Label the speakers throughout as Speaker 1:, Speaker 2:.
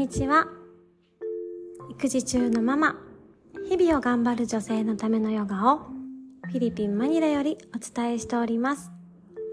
Speaker 1: にちは。育児中のママ日々を頑張る女性のためのヨガをフィリピンマニラよりお伝えしております。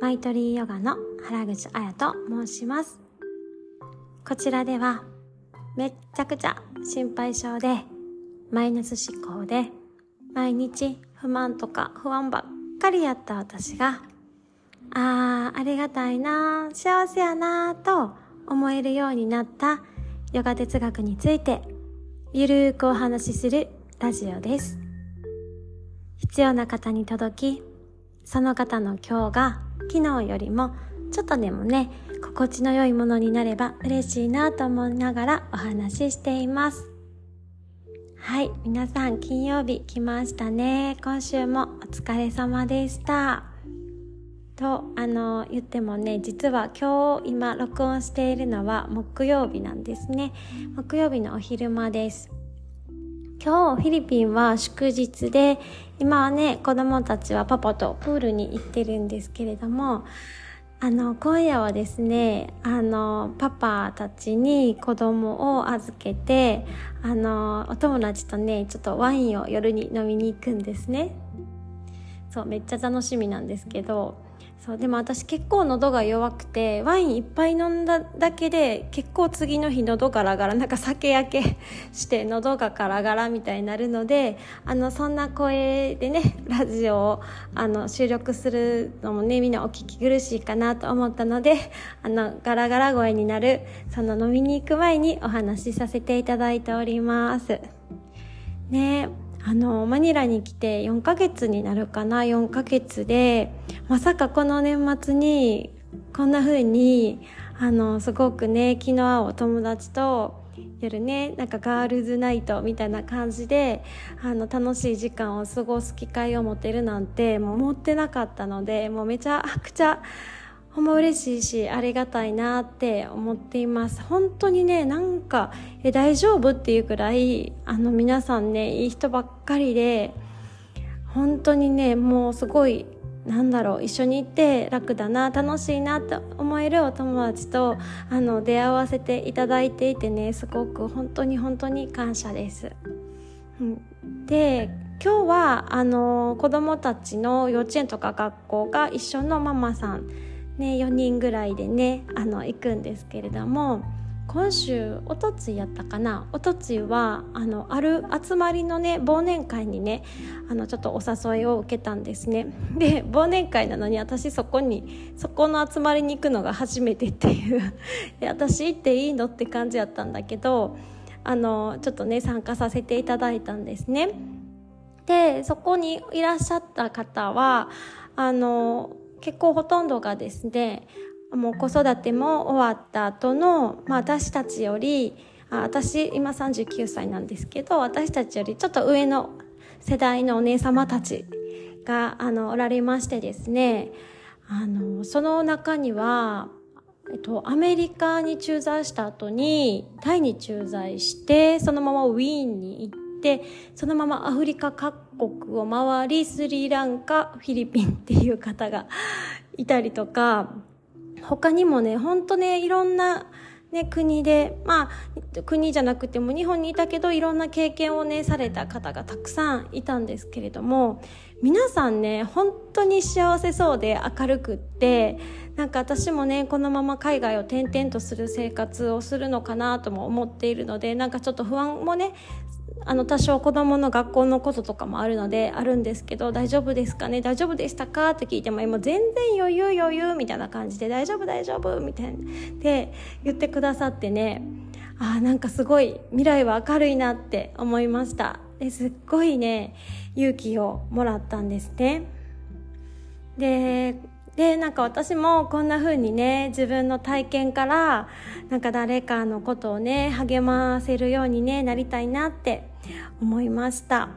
Speaker 1: マイトリーヨガの原口彩と申します。こちらではめっちゃくちゃ心配性でマイナス思考で毎日不満とか不安ばっかりやった私があーありがたいな幸せやなと思えるようになったヨガ哲学についてゆるーくお話しするラジオです。必要な方に届き、その方の今日が昨日よりもちょっとでもね、心地の良いものになれば嬉しいなと思いながらお話ししています。はい、皆さん金曜日来ましたね。今週もお疲れ様でした。とあの言ってもね実は今日今録音しているのは木曜日なんですね。木曜日のお昼間です。今日フィリピンは祝日で今はね子供たちはパパとプールに行ってるんですけれどもあの今夜はですねあのパパたちに子供を預けてあのお友達とねちょっとワインを夜に飲みに行くんですね。そうめっちゃ楽しみなんですけどそうでも私結構喉が弱くてワインいっぱい飲んだだけで結構次の日喉ガラガラなんか酒焼け して喉がガラガラみたいになるのであのそんな声でねラジオをあの収録するのもねみんなお聞き苦しいかなと思ったのであのガラガラ声になるその飲みに行く前にお話しさせていただいております。ねあのマニラに来て4ヶ月になるかな4ヶ月でまさかこの年末にこんな風にあのすごくね気の合うお友達と夜ねなんかガールズナイトみたいな感じであの楽しい時間を過ごす機会を持てるなんてもう思ってなかったのでもうめちゃくちゃほんま嬉しいしありがたいなって思っています本当にねなんかえ大丈夫っていうくらいあの皆さんねいい人ばっかりで本当にねもうすごいなんだろう一緒に行って楽だな楽しいなって思えるお友達とあの出会わせていただいていてねすごく本当に本当に感謝です。うん、で今日はあの子供たちの幼稚園とか学校が一緒のママさんね、4人ぐらいでねあの行くんですけれども今週おとついやったかな？おとついはあのある集まりのね忘年会にねあのちょっとお誘いを受けたんですね。で忘年会なのに私そこにそこの集まりに行くのが初めてっていう。私行っていいのって感じやったんだけどあのちょっとね参加させていただいたんですね。でそこにいらっしゃった方はあの結構ほとんどがですねもう子育ても終わった後の、まあ、私たちよりあ私今39歳なんですけど私たちよりちょっと上の世代のお姉様たちがあのおられましてですねあのその中には、えっと、アメリカに駐在した後にタイに駐在してそのままウィーンに行ってそのままアフリカ各国を回りスリランカフィリピンっていう方がいたりとか他にもねほんとねいろんなね、国で、まあ、国じゃなくても日本にいたけどいろんな経験をねされた方がたくさんいたんですけれども皆さんね本当に幸せそうで明るくってなんか私もねこのまま海外を転々とする生活をするのかなとも思っているのでなんかちょっと不安もねあの多少子供の学校のこととかもあるのであるんですけど大丈夫ですかね？大丈夫でしたか？って聞いても今全然余裕余裕みたいな感じで大丈夫大丈夫みたいなで言ってくださってねあなんかすごい未来は明るいなって思いました。ですっごいね勇気をもらったんですね。ででなんか私もこんな風にね自分の体験からなんか誰かのことをね励ませるように、ね、なりたいなって思いました、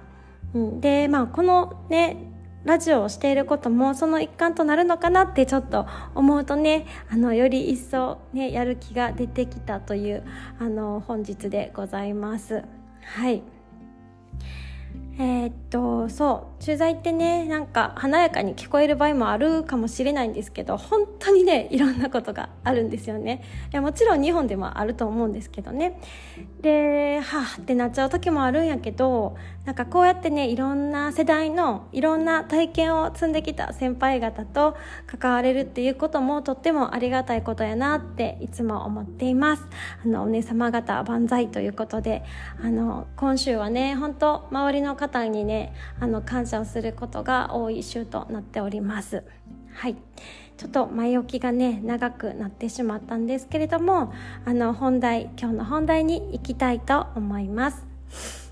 Speaker 1: うん、でまあこのねラジオをしていることもその一環となるのかなってちょっと思うとねあのより一層ねやる気が出てきたというあの本日でございます。はい。えー、っとそう駐在ってねなんか華やかに聞こえる場合もあるかもしれないんですけど本当にねいろんなことがあるんですよね。いやもちろん日本でもあると思うんですけどね。ではあってなっちゃう時もあるんやけどなんかこうやってねいろんな世代のいろんな体験を積んできた先輩方と関われるっていうこともとってもありがたいことやなっていつも思っています。あのお姉様方万歳ということであの今週はね本当周りの方方にねあの感謝をすることが多い週となっております。はい。ちょっと前置きがね長くなってしまったんですけれどもあの本題今日の本題に行きたいと思います。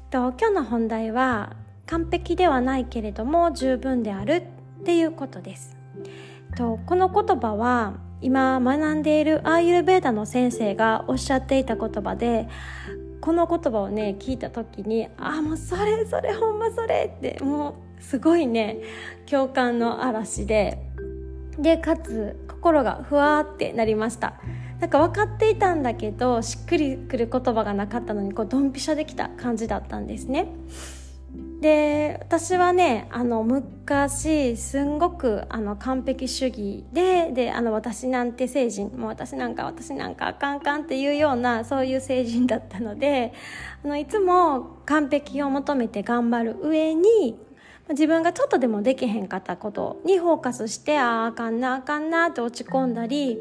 Speaker 1: と今日の本題は完璧ではないけれども十分であるっていうことです。とこの言葉は今学んでいるアーユルベーダの先生がおっしゃっていた言葉でこの言葉をね聞いた時にああもうそれそれほんまそれってもうすごいね共感の嵐ででかつ心がふわーってなりました。なんか分かっていたんだけどしっくりくる言葉がなかったのにこうドンピシャできた感じだったんですねで私はねあの昔すんごくあの完璧主義でであの私なんて成人もう私なんか私なんかあかんかんっていうようなそういう成人だったのであのいつも完璧を求めて頑張る上に自分がちょっとでもできへんかったことにフォーカスしてあああかんなあかんなって落ち込んだり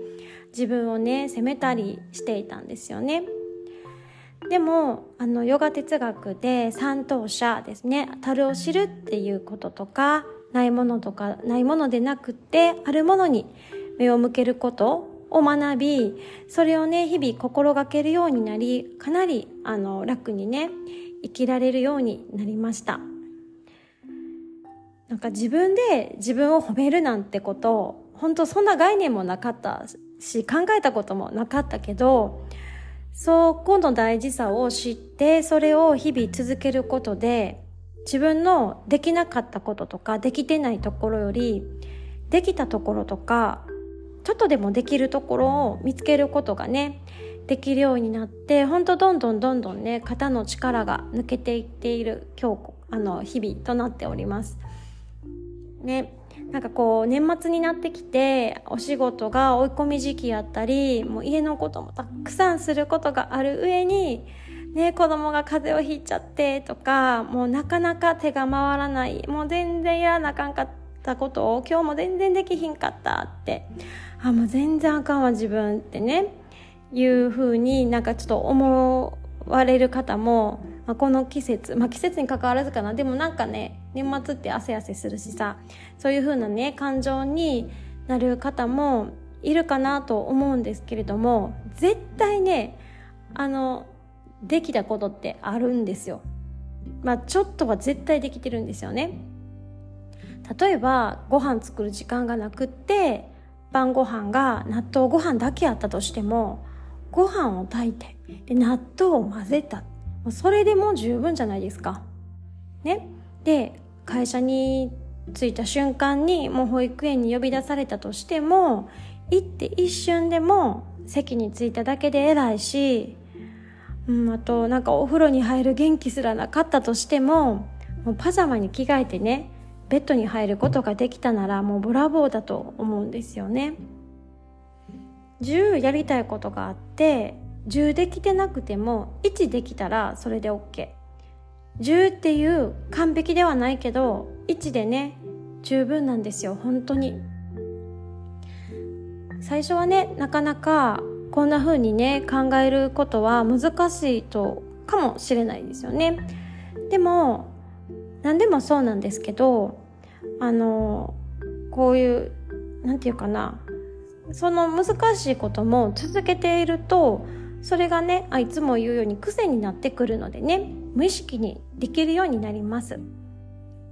Speaker 1: 自分をね責めたりしていたんですよね。でもあのヨガ哲学で三等者ですね。樽を知るっていうこととかないものとかないものでなくてあるものに目を向けることを学びそれをね日々心がけるようになりかなりあの楽にね生きられるようになりました。なんか自分で自分を褒めるなんてこと本当そんな概念もなかったし考えたこともなかったけどそこの大事さを知ってそれを日々続けることで自分のできなかったこととかできてないところよりできたところとかちょっとでもできるところを見つけることがねできるようになって本当どんどんどんどんね肩の力が抜けていっている今日あの日々となっております。ねなんかこう年末になってきてお仕事が追い込み時期やったりもう家のこともたくさんすることがある上にね子供が風邪をひいちゃってとかもうなかなか手が回らないもう全然やらなあかんかったことを今日も全然できひんかったって。あもう全然あかんわ自分ってね。いう風になんかちょっと思われる方もまあ、この季節、まあ、季節に関わらずかなでもなんかね年末って汗汗するしさそういう風なね感情になる方もいるかなと思うんですけれども絶対ねあのできたことってあるんですよ。まあちょっとは絶対できてるんですよね。例えばご飯作る時間がなくって晩ご飯が納豆ご飯だけあったとしてもご飯を炊いてで納豆を混ぜたそれでも十分じゃないですか。ね。で、会社に着いた瞬間にもう保育園に呼び出されたとしても、行って一瞬でも席に着いただけで偉いし、うん、あとなんかお風呂に入る元気すらなかったとしても、もうパジャマに着替えてね、ベッドに入ることができたならもうブラボーだと思うんですよね。10やりたいことがあって10できてなくても1できたらそれで OK。10っていう完璧ではないけど1でね十分なんですよ本当に最初はねなかなかこんな風にね考えることは難しいとかもしれないですよねでも何でもそうなんですけどあのこういう何て言うかなその難しいことも続けているとそれがねあいつも言うように癖になってくるのでね無意識にできるようになります。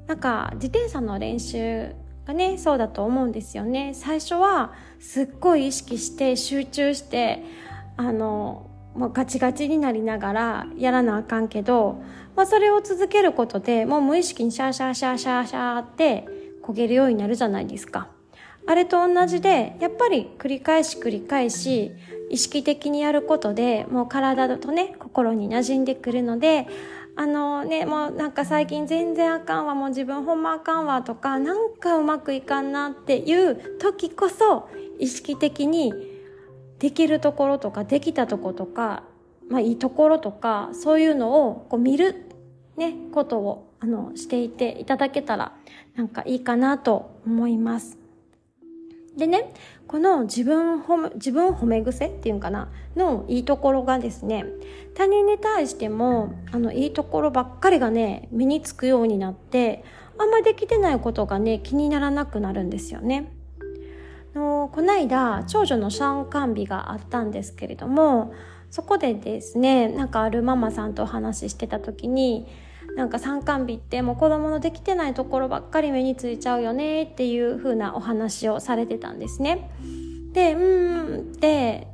Speaker 1: なんか自転車の練習がねそうだと思うんですよね。最初はすっごい意識して集中してあのもうガチガチになりながらやらなあかんけど、まあ、それを続けることでもう無意識にシャーシャーシャーシャーシャーって焦げるようになるじゃないですか。あれと同じでやっぱり繰り返し繰り返し意識的にやることでもう体とね心に馴染んでくるのであのね、もうなんか最近全然あかんわ、もう自分ほんまあかんわとか、なんかうまくいかんなっていう時こそ、意識的にできるところとか、できたとことか、まあいいところとか、そういうのをこう見る、ね、ことを、あの、していていただけたら、なんかいいかなと思います。でね、この自分褒め、自分褒め癖っていうんかな、のいいところがですね、他人に対しても、あの、いいところばっかりがね、目につくようになって、あんまできてないことがね、気にならなくなるんですよね。のこないだ、長女の参観日があったんですけれども、そこでですね、なんかあるママさんとお話ししてた時に、なんか参観日ってもう子供のできてないところばっかり目についちゃうよねっていう風なお話をされてたんですね。で、うーんって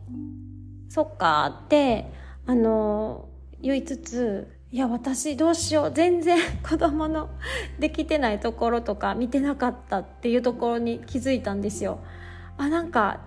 Speaker 1: そっかってあの言いつついや私どうしよう全然 子供のできてないところとか見てなかったっていうところに気づいたんですよ。あなんか、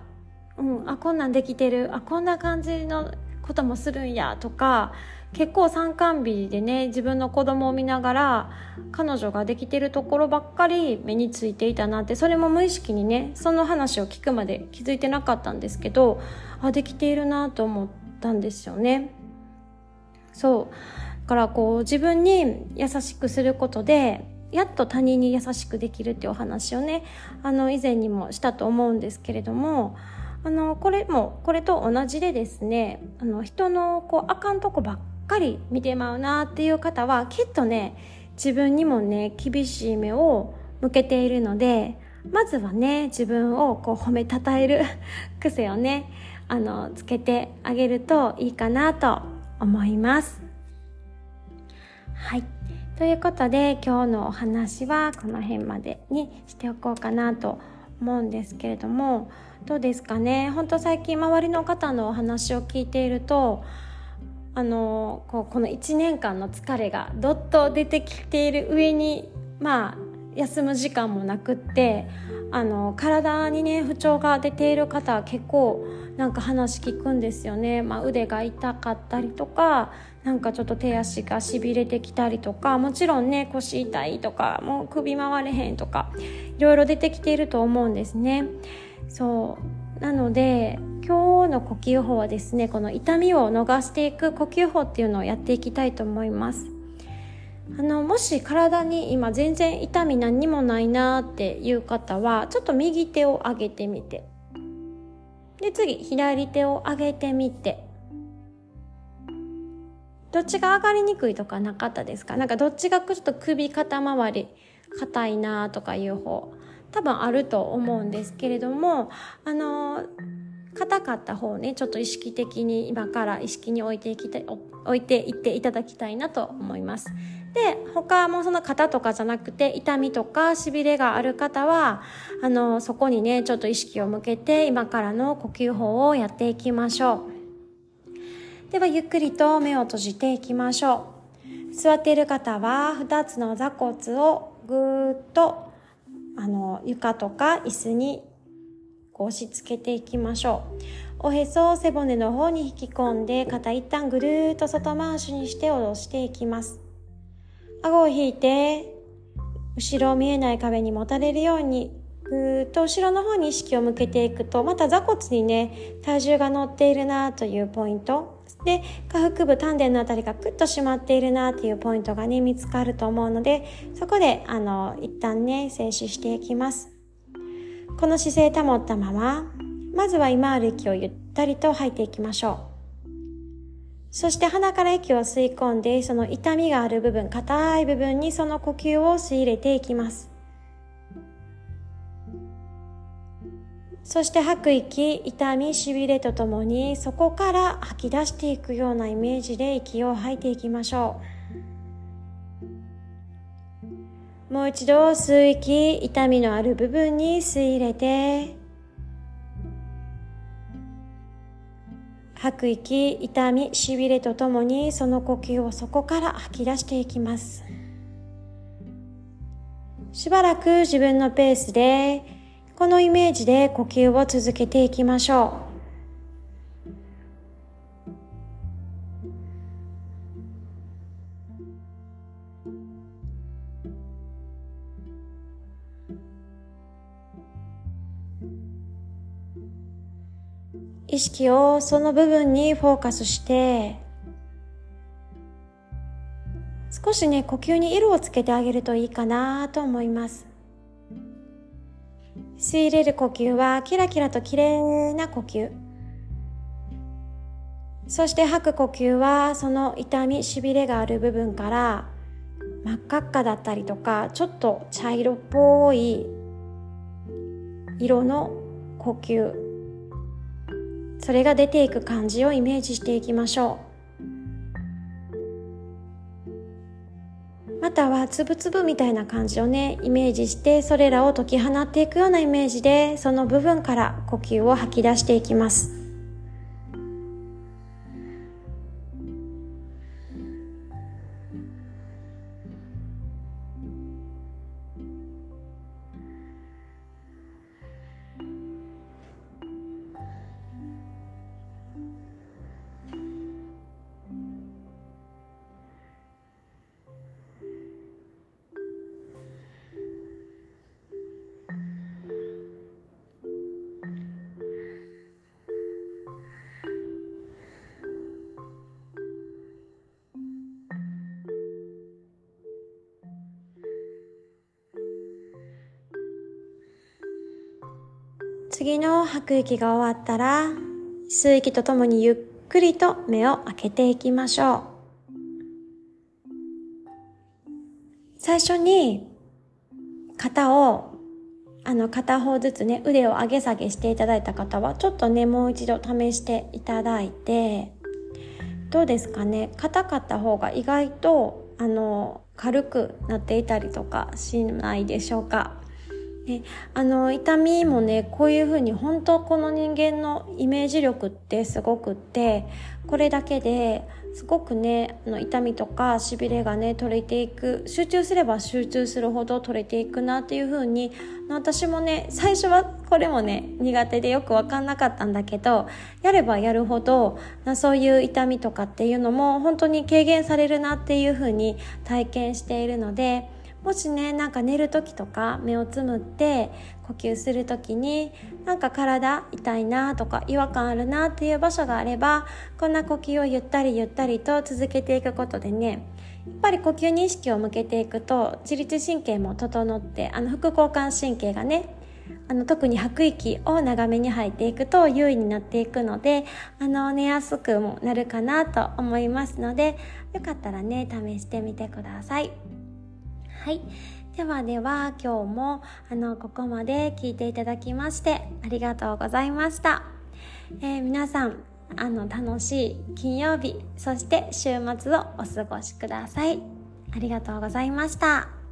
Speaker 1: うん、あこんなんできてるあこんな感じのこともするんやとか結構参観日でね自分の子供を見ながら彼女ができてるところばっかり目についていたなってそれも無意識にねその話を聞くまで気づいてなかったんですけどあできているなと思ったんですよね。そうだからこう自分に優しくすることでやっと他人に優しくできるっていうお話をねあの以前にもしたと思うんですけれどもあのこれもこれと同じでですねあの人のこうあかんとこばっっかり見てまうなっていう方はきっとね自分にもね厳しい目を向けているのでまずはね自分をこう褒めたたえる癖をねあのつけてあげるといいかなと思います。はい。ということで今日のお話はこの辺までにしておこうかなと思うんですけれどもどうですかね？本当最近周りの方のお話を聞いているとあのこうこの1年間の疲れがどっと出てきている上にまあ休む時間もなくってあの体にね不調が出ている方は結構なんか話聞くんですよね、まあ、腕が痛かったりとかなんかちょっと手足がしびれてきたりとかもちろんね腰痛いとかもう首回れへんとかいろいろ出てきていると思うんですね。そう。なので今日の呼吸法はですねこの痛みを逃していく呼吸法っていうのをやっていきたいと思います。あのもし体に今全然痛み何にもないなっていう方はちょっと右手を上げてみて。で次左手を上げてみて。どっちが上がりにくいとかなかったですか？なんかどっちがちょっと首肩周り硬いなとかいう方多分あると思うんですけれどもあの硬かった方ねちょっと意識的に今から意識に置いていきたい置いていっていただきたいなと思います。で他もその肩とかじゃなくて痛みとかしびれがある方はあのそこにねちょっと意識を向けて今からの呼吸法をやっていきましょう。ではゆっくりと目を閉じていきましょう。座っている方は2つの座骨をぐーっとあの床とか椅子に押し付けていきましょう。おへそを背骨の方に引き込んで、肩一旦ぐるーっと外回しにして下ろしていきます。顎を引いて、後ろ見えない壁にもたれるように、ぐーっと後ろの方に意識を向けていくと、また座骨にね、体重が乗っているなというポイント。で、下腹部、丹田のあたりがクッと締まっているなっていうポイントがね、見つかると思うので、そこで、あの、一旦ね、静止していきます。この姿勢保ったまま、まずは今ある息をゆったりと吐いていきましょう。そして鼻から息を吸い込んで、その痛みがある部分、硬い部分にその呼吸を吸い入れていきます。そして吐く息、痛み、しびれとともに、そこから吐き出していくようなイメージで息を吐いていきましょう。もう一度吸う息、痛みのある部分に吸い入れて、吐く息、痛み、しびれとともにその呼吸をそこから吐き出していきます。しばらく自分のペースで、このイメージで呼吸を続けていきましょう。意識をその部分にフォーカスして少しね呼吸に色をつけてあげるといいかなと思います。吸い入れる呼吸はキラキラと綺麗な呼吸。そして吐く呼吸はその痛みしびれがある部分から真っ赤っかだったりとかちょっと茶色っぽい色の呼吸。それが出ていく感じをイメージしていきましょう。またはつぶつぶみたいな感じをねイメージしてそれらを解き放っていくようなイメージでその部分から呼吸を吐き出していきます。次の吐く息が終わったら、吸う息とともにゆっくりと目を開けていきましょう。最初に肩を、あの片方ずつね、腕を上げ下げしていただいた方は、ちょっとね、もう一度試していただいて、どうですかね？硬かった方が意外と、あの、軽くなっていたりとかしないでしょうか？ね、あの痛みもねこういうふうに本当この人間のイメージ力ってすごくってこれだけですごくねあの痛みとかしびれがね取れていく集中すれば集中するほど取れていくなっていうふうに私もね最初はこれもね苦手でよく分かんなかったんだけどやればやるほどそういう痛みとかっていうのも本当に軽減されるなっていうふうに体験しているので。もしねなんか寝る時とか目をつむって呼吸する時になんか体痛いなとか違和感あるなっていう場所があればこんな呼吸をゆったりゆったりと続けていくことでねやっぱり呼吸に意識を向けていくと自律神経も整ってあの副交感神経がねあの特に吐く息を長めに吐いていくと優位になっていくのであの寝やすくもなるかなと思いますのでよかったらね試してみてください。はい。ではでは今日もあのここまで聞いていただきましてありがとうございました。えー、皆さんあの楽しい金曜日そして週末をお過ごしください。ありがとうございました。